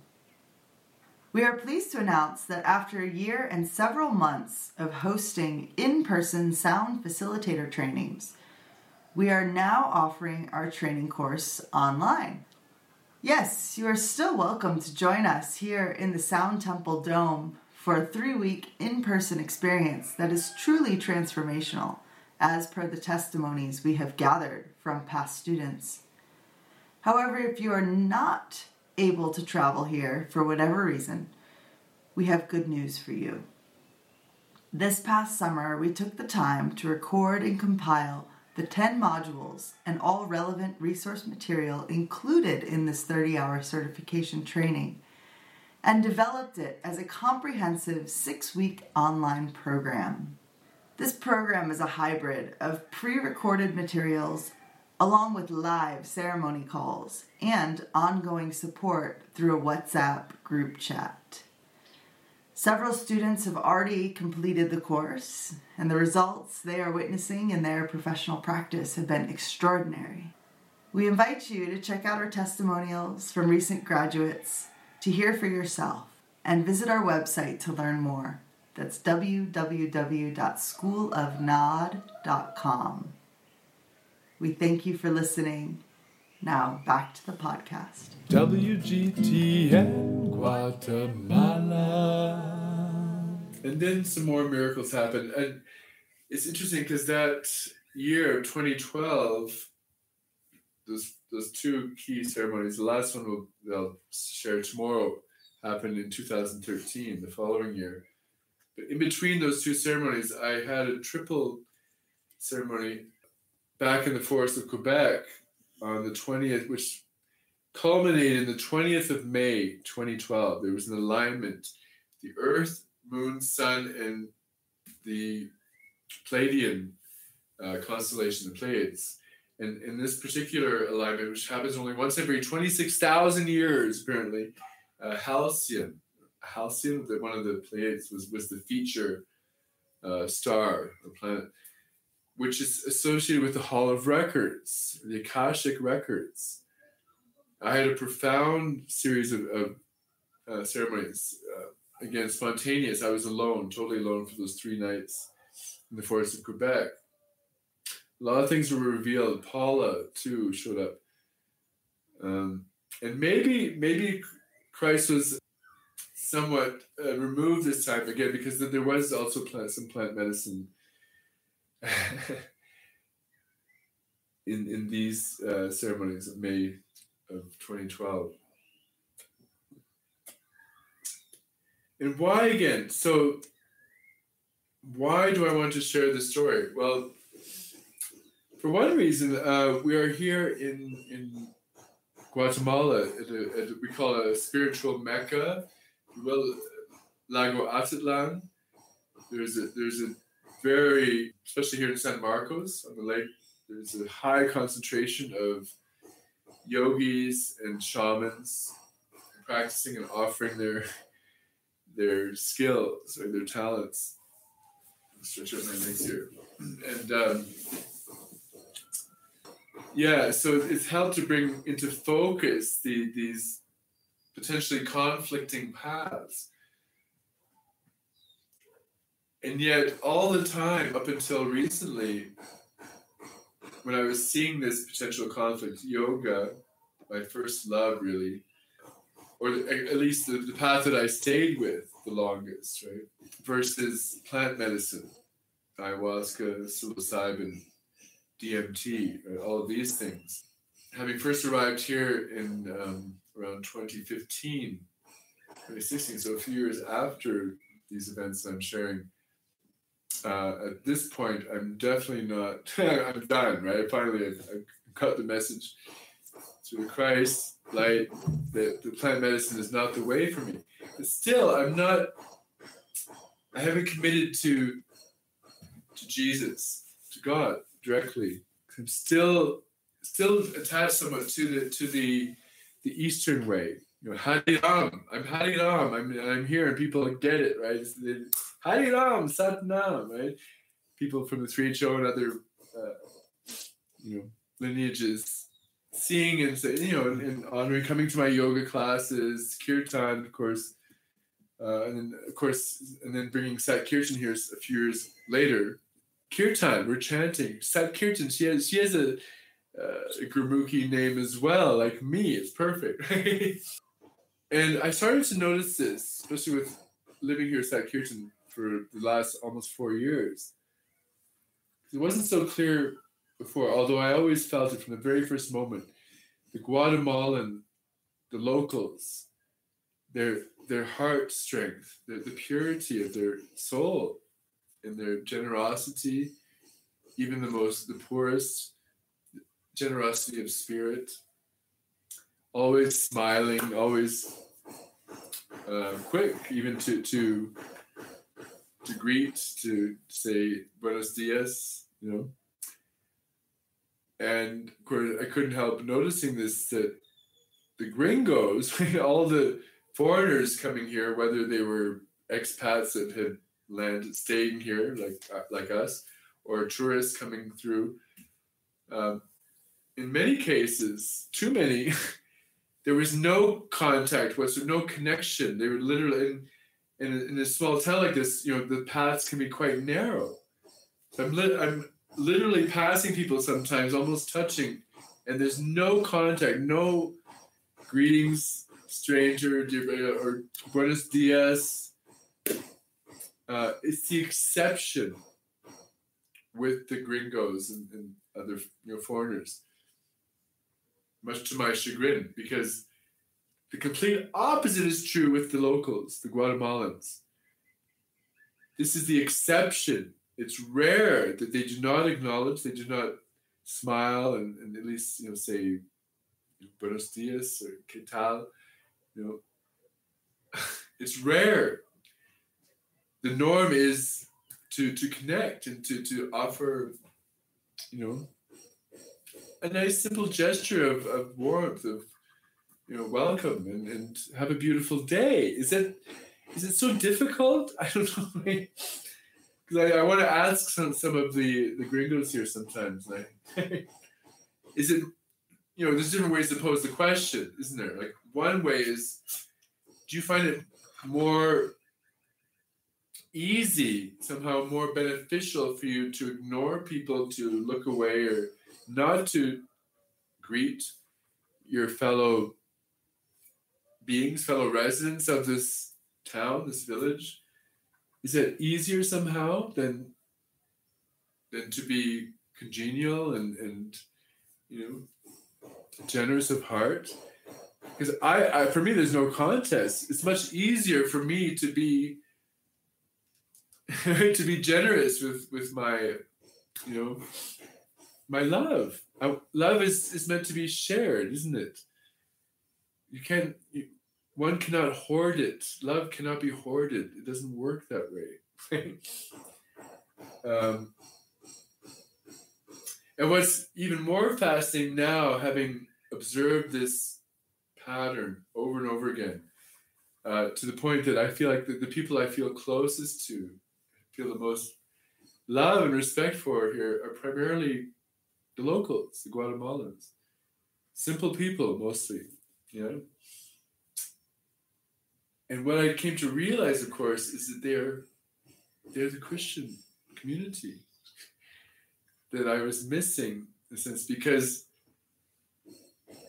We are pleased to announce that after a year and several months of hosting in person sound facilitator trainings, we are now offering our training course online. Yes, you are still welcome to join us here in the Sound Temple Dome for a three week in person experience that is truly transformational, as per the testimonies we have gathered from past students. However, if you are not able to travel here for whatever reason, we have good news for you. This past summer, we took the time to record and compile the 10 modules and all relevant resource material included in this 30 hour certification training and developed it as a comprehensive six week online program. This program is a hybrid of pre recorded materials along with live ceremony calls and ongoing support through a WhatsApp group chat. Several students have already completed the course, and the results they are witnessing in their professional practice have been extraordinary. We invite you to check out our testimonials from recent graduates to hear for yourself and visit our website to learn more That's www.schoolofnad.com. We thank you for listening. Now back to the podcast. WGTN Guatemala. And then some more miracles happened. And it's interesting because that year, 2012, those, those two key ceremonies, the last one we'll, they'll share tomorrow, happened in 2013, the following year. But in between those two ceremonies, I had a triple ceremony back in the forest of Quebec on the 20th, which culminated in the 20th of May 2012. There was an alignment. The Earth, Moon, Sun, and the Pleiadian uh, constellation, the Pleiades. And in this particular alignment, which happens only once every 26,000 years, apparently, uh, Halcyon, Halcyon, one of the Pleiades, was, was the feature uh, star, or planet which is associated with the Hall of Records, the Akashic Records. I had a profound series of, of uh, ceremonies. Uh, again, spontaneous. I was alone, totally alone for those three nights in the forest of Quebec. A lot of things were revealed. Paula too showed up, um, and maybe maybe Christ was somewhat uh, removed this time again because there was also plant, some plant medicine in in these uh, ceremonies of May of 2012. And why again? So why do I want to share this story? Well, for one reason, uh, we are here in in Guatemala at, a, at a, we call it a spiritual mecca. Well, Lago Atitlan. There's a there's a very, especially here in San Marcos on the lake, there's a high concentration of yogis and shamans practicing and offering their their skills or their talents. stretch out my legs here, and um, yeah, so it's helped to bring into focus the these potentially conflicting paths and yet all the time up until recently when i was seeing this potential conflict yoga my first love really or at least the, the path that i stayed with the longest right versus plant medicine ayahuasca psilocybin dmt right? all of these things having first arrived here in um, around 2015 2016 so a few years after these events i'm sharing uh, at this point, I'm definitely not. I'm done, right? Finally, I've, I've got the message through Christ, light, that the plant medicine is not the way for me. But still, I'm not. I haven't committed to to Jesus, to God directly. I'm still still attached somewhat to the to the the Eastern way. You know, Hariram. I'm Hariram. I'm I'm here, and people get it, right? Hariram, Satnam, right? People from the 3HO and other, uh, you know, lineages seeing and say, you know, and, honoring, coming to my yoga classes, kirtan, of course, uh, and then of course, and then bringing Sat Kirtan here a few years later. Kirtan, we're chanting Sat Kirtan. She has she has a, uh, a Gurmukhi name as well, like me. It's perfect, and I started to notice this, especially with living here at Kirtan for the last almost four years. It wasn't so clear before, although I always felt it from the very first moment. The Guatemalan, the locals, their their heart strength, the, the purity of their soul, and their generosity, even the most the poorest, generosity of spirit, always smiling, always uh, quick, even to to to greet, to say buenos dias, you know. And of course, I couldn't help noticing this that the gringos, all the foreigners coming here, whether they were expats that had landed, staying here like uh, like us, or tourists coming through, um, in many cases, too many, there was no contact, was no connection. They were literally in a, in a small town like this, you know, the paths can be quite narrow. I'm, li- I'm literally passing people sometimes, almost touching, and there's no contact, no greetings, stranger, or buenos dias. Uh, it's the exception with the gringos and, and other you know, foreigners. Much to my chagrin, because the complete opposite is true with the locals, the Guatemalans. This is the exception. It's rare that they do not acknowledge, they do not smile and, and at least you know say buenos dias or qué tal. You know, it's rare. The norm is to to connect and to to offer, you know, a nice simple gesture of, of warmth of you know welcome and, and have a beautiful day. Is it is it so difficult? I don't know. Because I, I want to ask some, some of the the gringos here sometimes like is it you know there's different ways to pose the question isn't there? Like one way is do you find it more easy somehow more beneficial for you to ignore people to look away or not to greet your fellow beings, fellow residents of this town, this village? Is it easier somehow than than to be congenial and and you know generous of heart? Because I, I for me there's no contest. It's much easier for me to be to be generous with with my you know my love. I, love is is meant to be shared, isn't it? You can't. You, one cannot hoard it. Love cannot be hoarded. It doesn't work that way. um, and what's even more fascinating now, having observed this pattern over and over again, uh, to the point that I feel like the, the people I feel closest to, feel the most love and respect for here are primarily the locals, the Guatemalans. Simple people mostly, you know. And what I came to realize, of course, is that they're they're the Christian community that I was missing in a sense because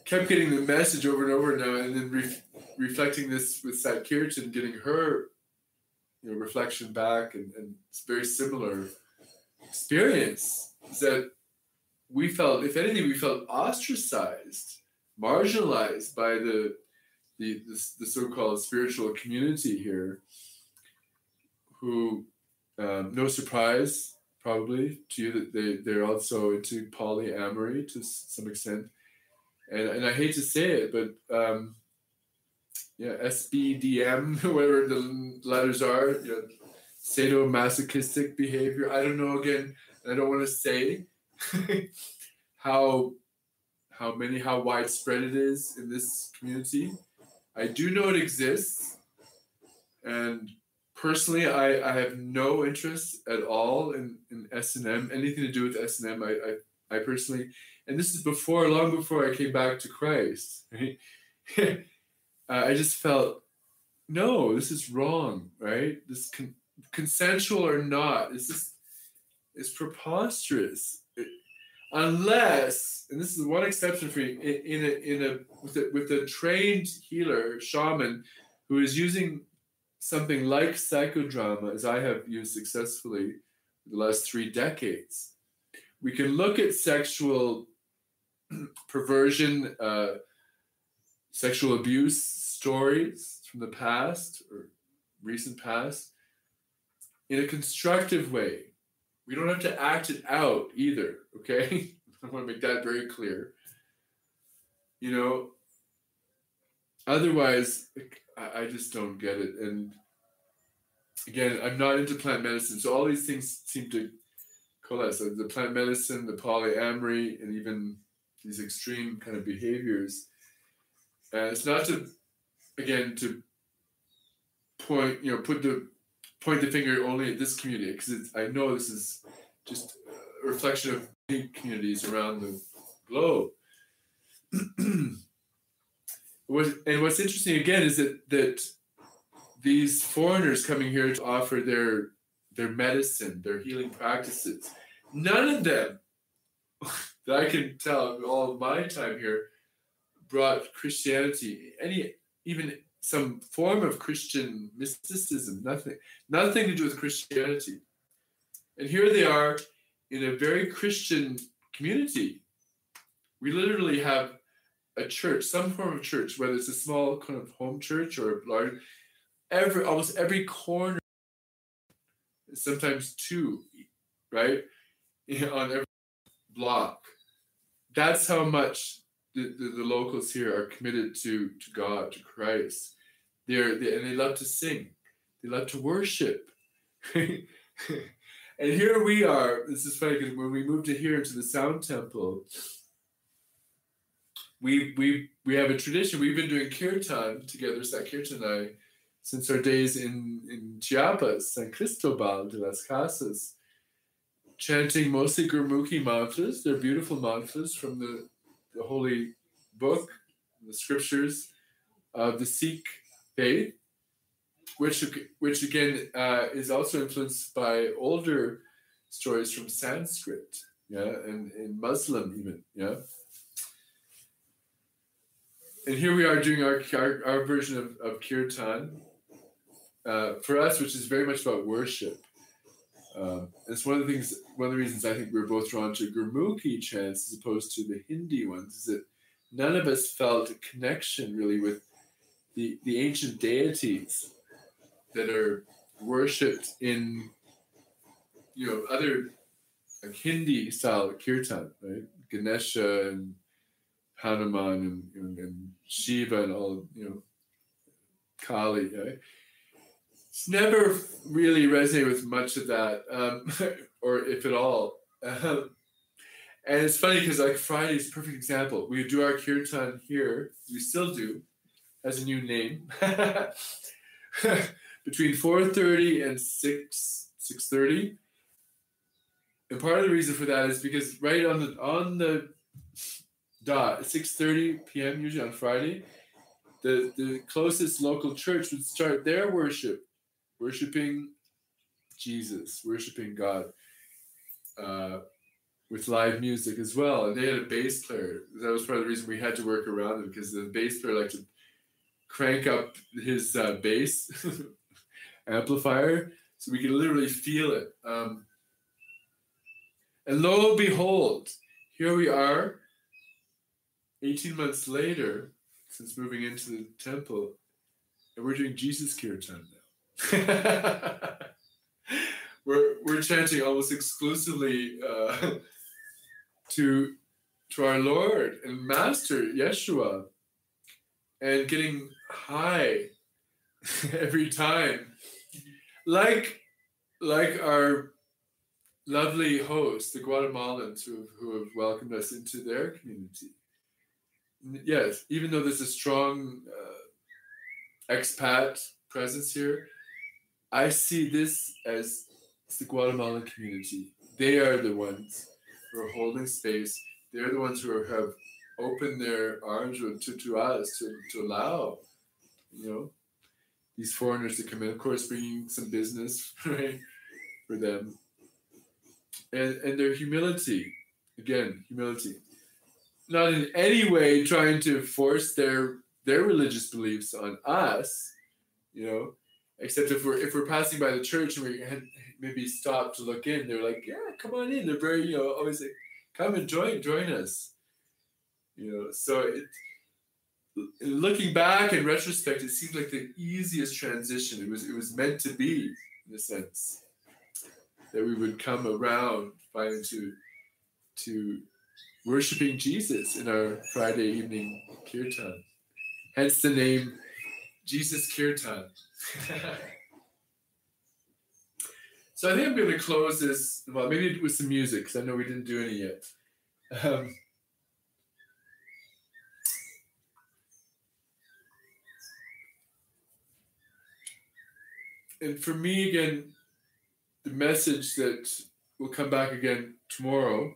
kept getting the message over and over now, and then re- reflecting this with Sat Kirtan, getting her you know reflection back, and, and it's very similar experience. Is that we felt, if anything, we felt ostracized, marginalized by the the, the, the so-called spiritual community here who um, no surprise probably to you that they, they're also into polyamory to some extent. And, and i hate to say it but um, yeah sbdm whatever the letters are you know, sadomasochistic behavior. I don't know again i don't want to say how how many how widespread it is in this community I do know it exists, and personally, I, I have no interest at all in, in S and M, anything to do with S and M. I, I I personally, and this is before, long before I came back to Christ. Right? uh, I just felt, no, this is wrong, right? This con- consensual or not, is this is preposterous unless, and this is one exception for you, in, a in a with a with a trained healer shaman who is using something like psychodrama, as I have used successfully the last three decades, we can look at sexual perversion, uh, sexual abuse stories from the past or recent past in a constructive way we don't have to act it out either, okay? I want to make that very clear. You know, otherwise, I, just don't get it. And again, I'm not into plant medicine, so all these things seem to coalesce. the plant medicine, the polyamory, and even these extreme kind of behaviors. And it's not to, again, to point, you know, put the point the finger only at this community because I know this is just a reflection of many communities around the globe. and what's interesting again is that that these foreigners coming here to offer their their medicine, their healing practices, none of them that I can tell all of my time here brought Christianity, any even some form of Christian mysticism, nothing, nothing to do with Christianity. And here they are in a very Christian community. We literally have a church, some form of church, whether it's a small kind of home church or a large, every almost every corner, sometimes two, right, on every block. That's how much the, the, the, locals here are committed to to God, to Christ. They're they, and they love to sing, they love to worship. and here we are. This is funny because when we moved to here into the Sound Temple, we we we have a tradition. We've been doing kirtan together, Satkirtan and I, since our days in in Chiapas, San Cristobal de las Casas, chanting mostly Gurmukhi mantras. They're beautiful mantras from the the holy book, the scriptures of the Sikh faith, which which again uh, is also influenced by older stories from Sanskrit, yeah, and Muslim even, yeah. And here we are doing our our, our version of, of kirtan uh, for us, which is very much about worship. Um, it's one of the things, one of the reasons I think we're both drawn to Gurmukhi chants as opposed to the Hindi ones is that none of us felt a connection really with the, the ancient deities that are worshipped in, you know, other like Hindi style kirtan, right? Ganesha and Hanuman and, and, and Shiva and all, you know, Kali, right? It's never really resonated with much of that, um, or if at all. Um, and it's funny because like Friday is a perfect example. We do our kirtan here. We still do, has a new name. Between 4:30 and 6 6:30. And part of the reason for that is because right on the on the dot 6:30 p.m. usually on Friday, the the closest local church would start their worship worshiping Jesus, worshiping God uh, with live music as well. And they had a bass player. That was part of the reason we had to work around it because the bass player liked to crank up his uh, bass amplifier so we could literally feel it. Um, and lo and behold, here we are, 18 months later, since moving into the temple, and we're doing Jesus Kirtan now. we're we're chanting almost exclusively uh, to to our Lord and Master Yeshua, and getting high every time, like like our lovely hosts, the Guatemalans who have, who have welcomed us into their community. Yes, even though there's a strong uh, expat presence here, I see this as the Guatemalan community. They are the ones who are holding space. They're the ones who are, have opened their arms to, to us to, to allow, you know, these foreigners to come in. Of course, bringing some business right for them, and and their humility. Again, humility. Not in any way trying to force their their religious beliefs on us, you know, Except if we're if we're passing by the church and we maybe stop to look in, they're like, "Yeah, come on in." They're very, you know, always like, "Come and join join us." You know, so it looking back in retrospect, it seems like the easiest transition. It was it was meant to be in a sense that we would come around finally to to worshiping Jesus in our Friday evening kirtan. Hence the name Jesus Kirtan. So I think I'm going to close this, well, maybe with some music, because I know we didn't do any yet. Um, and for me, again, the message that will come back again tomorrow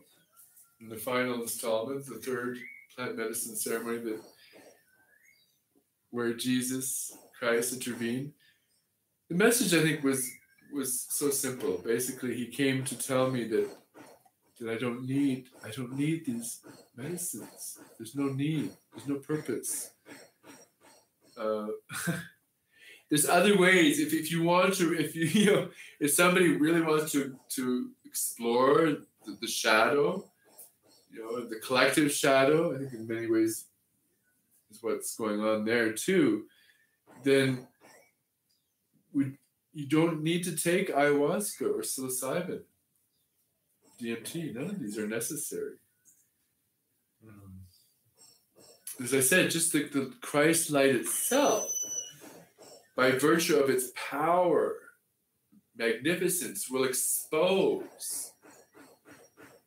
in the final installment, the third plant medicine ceremony that where Jesus Christ intervened. the message I think was was so simple. Basically, he came to tell me that that I don't need I don't need these medicines. There's no need. There's no purpose. Uh, there's other ways. If, if you want to, if you, you know, if somebody really wants to to explore the, the shadow, you know, the collective shadow, I think in many ways is what's going on there too, then we you don't need to take ayahuasca or psilocybin, DMT. None of these are necessary. As I said, just the, the Christ light itself, by virtue of its power, magnificence, will expose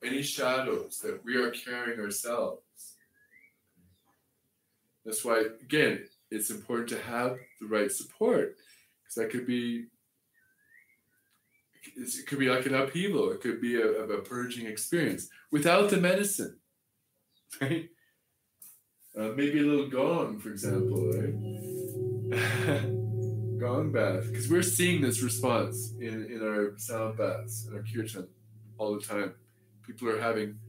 any shadows that we are carrying ourselves. That's why, again, it's important to have the right support because that could be it could be like an upheaval. It could be a, a purging experience without the medicine, right? Uh, maybe a little gong, for example, right? gong bath, because we're seeing this response in, in our sound baths, in our kirtan, all the time. People are having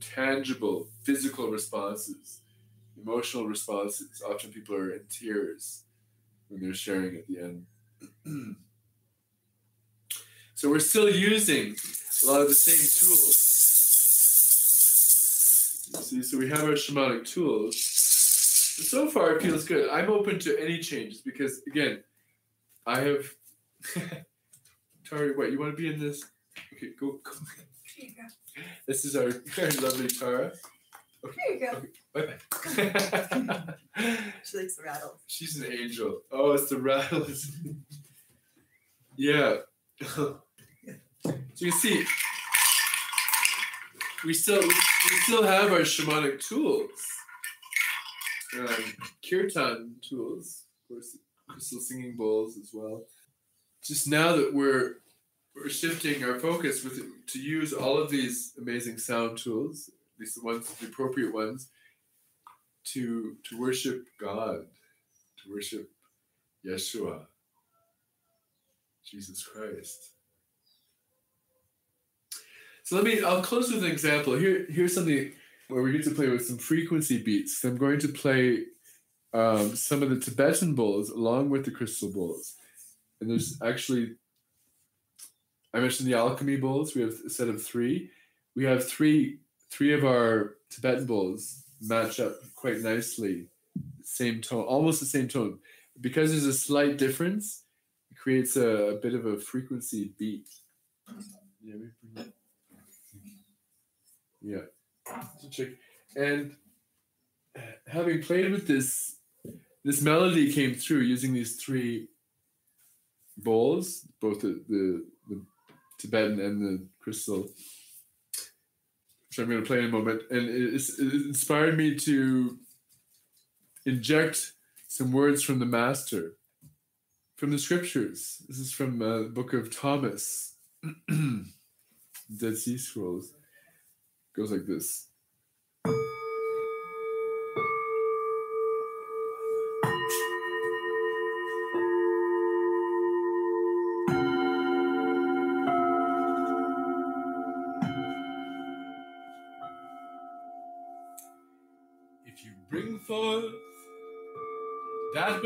tangible physical responses, emotional responses. Often people are in tears when they're sharing at the end. So we're still using a lot of the same tools. See, so we have our shamanic tools. And so far, it feels good. I'm open to any changes because, again, I have. Tara, what you want to be in this? Okay, go. go. Here you go. This is our, our lovely Tara. Okay. Here you go. Okay, bye bye. She likes the rattles. She's an angel. Oh, it's the rattles. yeah. so you see, we still we still have our shamanic tools, um, kirtan tools, of course, crystal singing bowls as well. Just now that we're we're shifting our focus with to use all of these amazing sound tools, at least the ones, the appropriate ones, to to worship God, to worship Yeshua, Jesus Christ. So let me. I'll close with an example. Here, here's something where we get to play with some frequency beats. I'm going to play um, some of the Tibetan bowls along with the crystal bowls, and there's actually. I mentioned the alchemy bowls. We have a set of three. We have three three of our Tibetan bowls match up quite nicely. Same tone, almost the same tone. Because there's a slight difference, it creates a, a bit of a frequency beat. Yeah. Yeah. And uh, having played with this, this melody came through using these three bowls, both the, the, the Tibetan and the crystal which I'm going to play in a moment. And it, it inspired me to inject some words from the Master, from the scriptures. This is from uh, the book of Thomas, Dead Sea Scrolls. goes like this.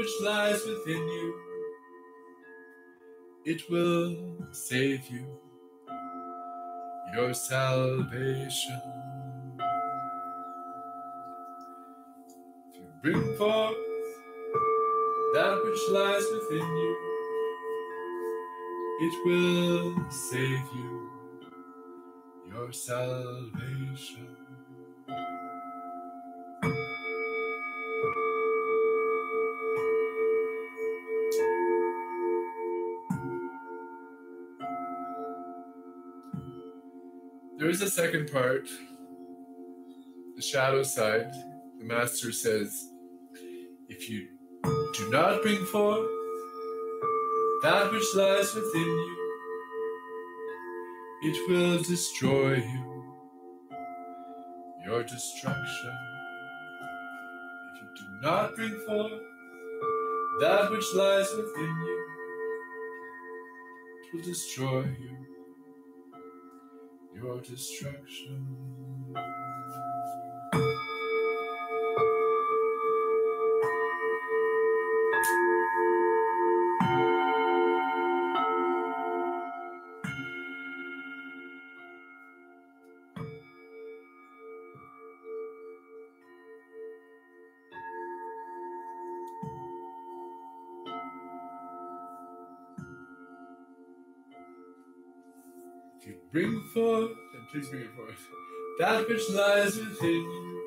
Which lies within you, it will save you, your salvation. If you bring forth that which lies within you, it will save you, your salvation. There is a second part, the shadow side. The master says, if you do not bring forth that which lies within you, it will destroy you, your destruction. If you do not bring forth that which lies within you, it will destroy you, your destruction. Please bring forth, that which lies within you,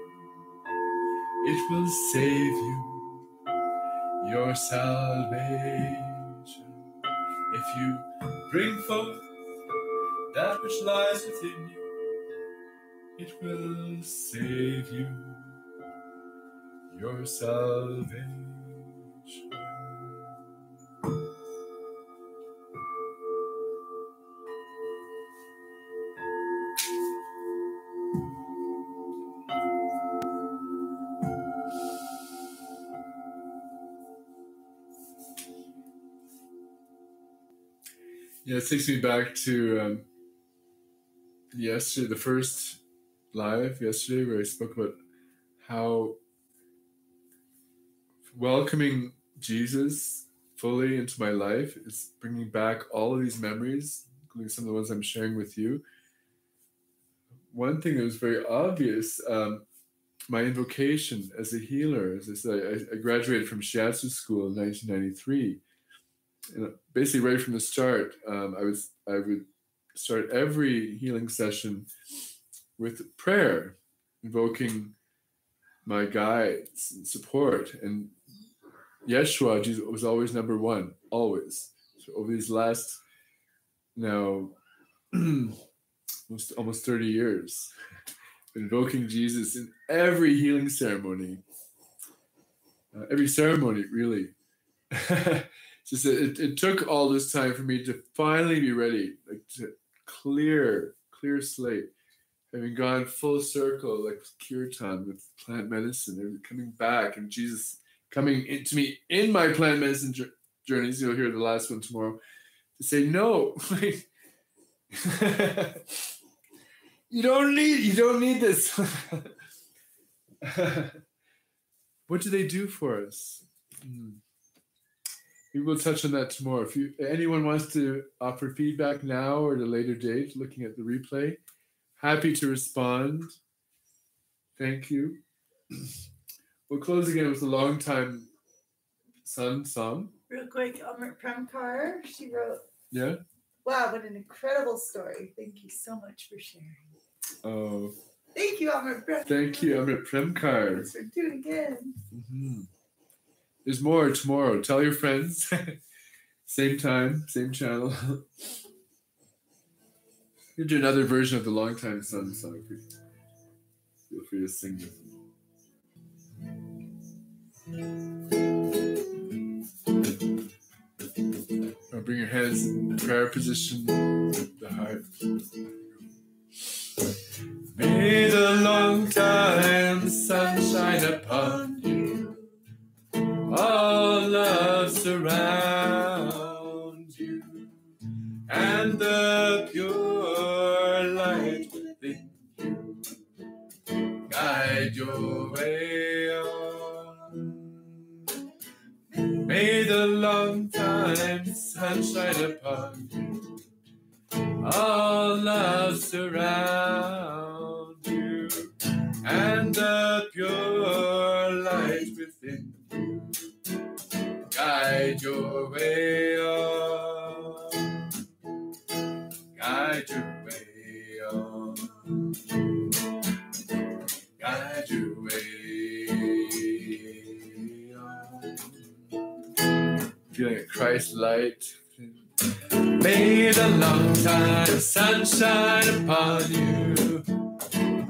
it will save you, your salvation. If you bring forth that which lies within you, it will save you, your salvation. It takes me back to um, yesterday, the first live yesterday, where I spoke about how welcoming Jesus fully into my life is bringing back all of these memories, including some of the ones I'm sharing with you. One thing that was very obvious um, my invocation as a healer, as I said, I, I graduated from shiatsu school in 1993 basically right from the start, um, I was I would start every healing session with prayer, invoking my guides and support. And Yeshua Jesus was always number one, always. So over these last now almost almost 30 years, invoking Jesus in every healing ceremony, uh, every ceremony really. just it, it took all this time for me to finally be ready, like to clear, clear slate, having gone full circle, like with kirtan, with plant medicine, and coming back, and Jesus coming into me in my plant medicine journeys. You'll hear the last one tomorrow. To say no, you don't need, you don't need this. what do they do for us? Mm we will touch on that tomorrow. If you anyone wants to offer feedback now or at a later date, looking at the replay, happy to respond. Thank you. We'll close again with a long time sun song. Real quick, Amrit Prem Kaur, she wrote. Yeah. Wow, what an incredible story! Thank you so much for sharing. Oh. Thank you, Amrit Prem Kaur. Thank you, Amrit Prem Kaur. Thanks for tuning in. Mm-hmm. There's more tomorrow. Tell your friends. same time, same channel. you do another version of the Long Time Sun song. Feel free to sing it. Now bring your hands in prayer position, the heart. May the long time sunshine upon you all love surround you, and the pure light within you guide your way on. May the long time sunshine upon you, all love surround way on. Guide your way on. Guide your way on. Feeling a Christ light. May the long time sunshine upon you.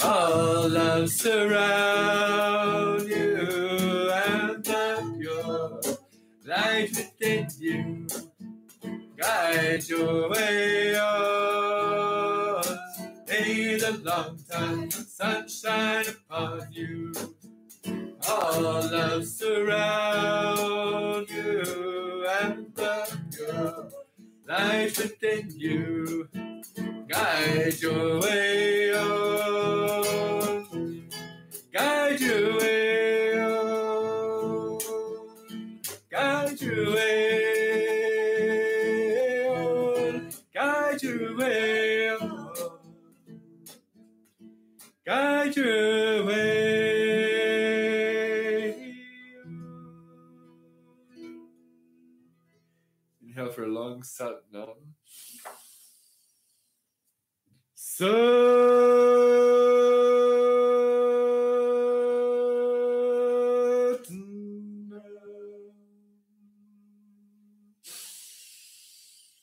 All love surround Guide your way on. May the long time sunshine upon you. All love surround you and the pure light within you. Guide your way on. Guide your way on. Guide your way Guide your way. Inhale for a long sat nam. Sat nam.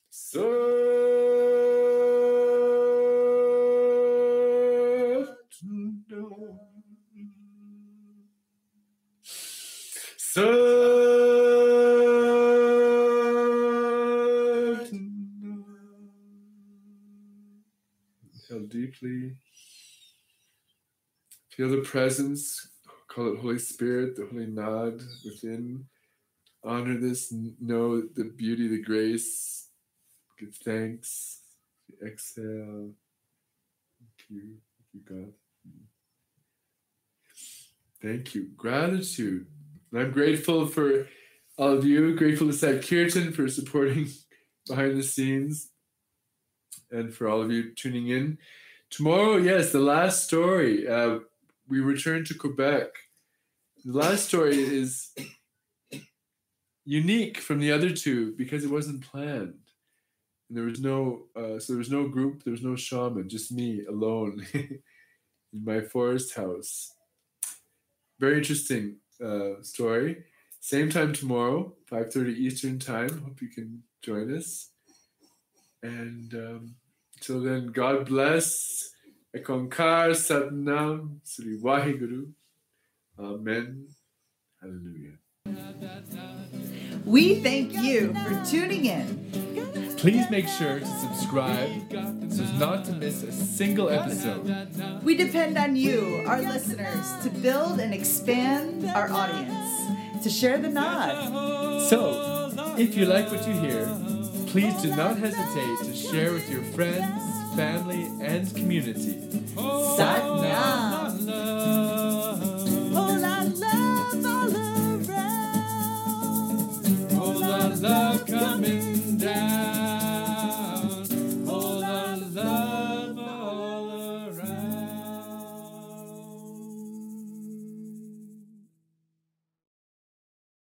Sat nam. Nam. Inhale deeply. Feel the presence. Call it Holy Spirit, the Holy Nad within. Honor this. Know the beauty, the grace. Give thanks. Exhale. Thank you. Thank you, God. Thank you. Gratitude. And I'm grateful for all of you. Grateful to Sat Kirtan for supporting behind the scenes and for all of you tuning in. Tomorrow, yes, the last story. Uh, we return to Quebec. The last story is unique from the other two because it wasn't planned. And there was no, uh, so there was no group, there was no shaman, just me alone in my forest house. Very interesting uh, story. Same time tomorrow, 5.30 Eastern time. Hope you can join us. And um, till then, God bless. Ekonkar Satnam Sri Waheguru. Amen. Hallelujah. We thank you for tuning in. Please make sure to subscribe so as not to miss a single episode. We depend on you, our listeners, to build and expand our audience, to share the Nad. So, if you like what you hear, please do not hesitate to share with your friends, family, and community. Sat Nam.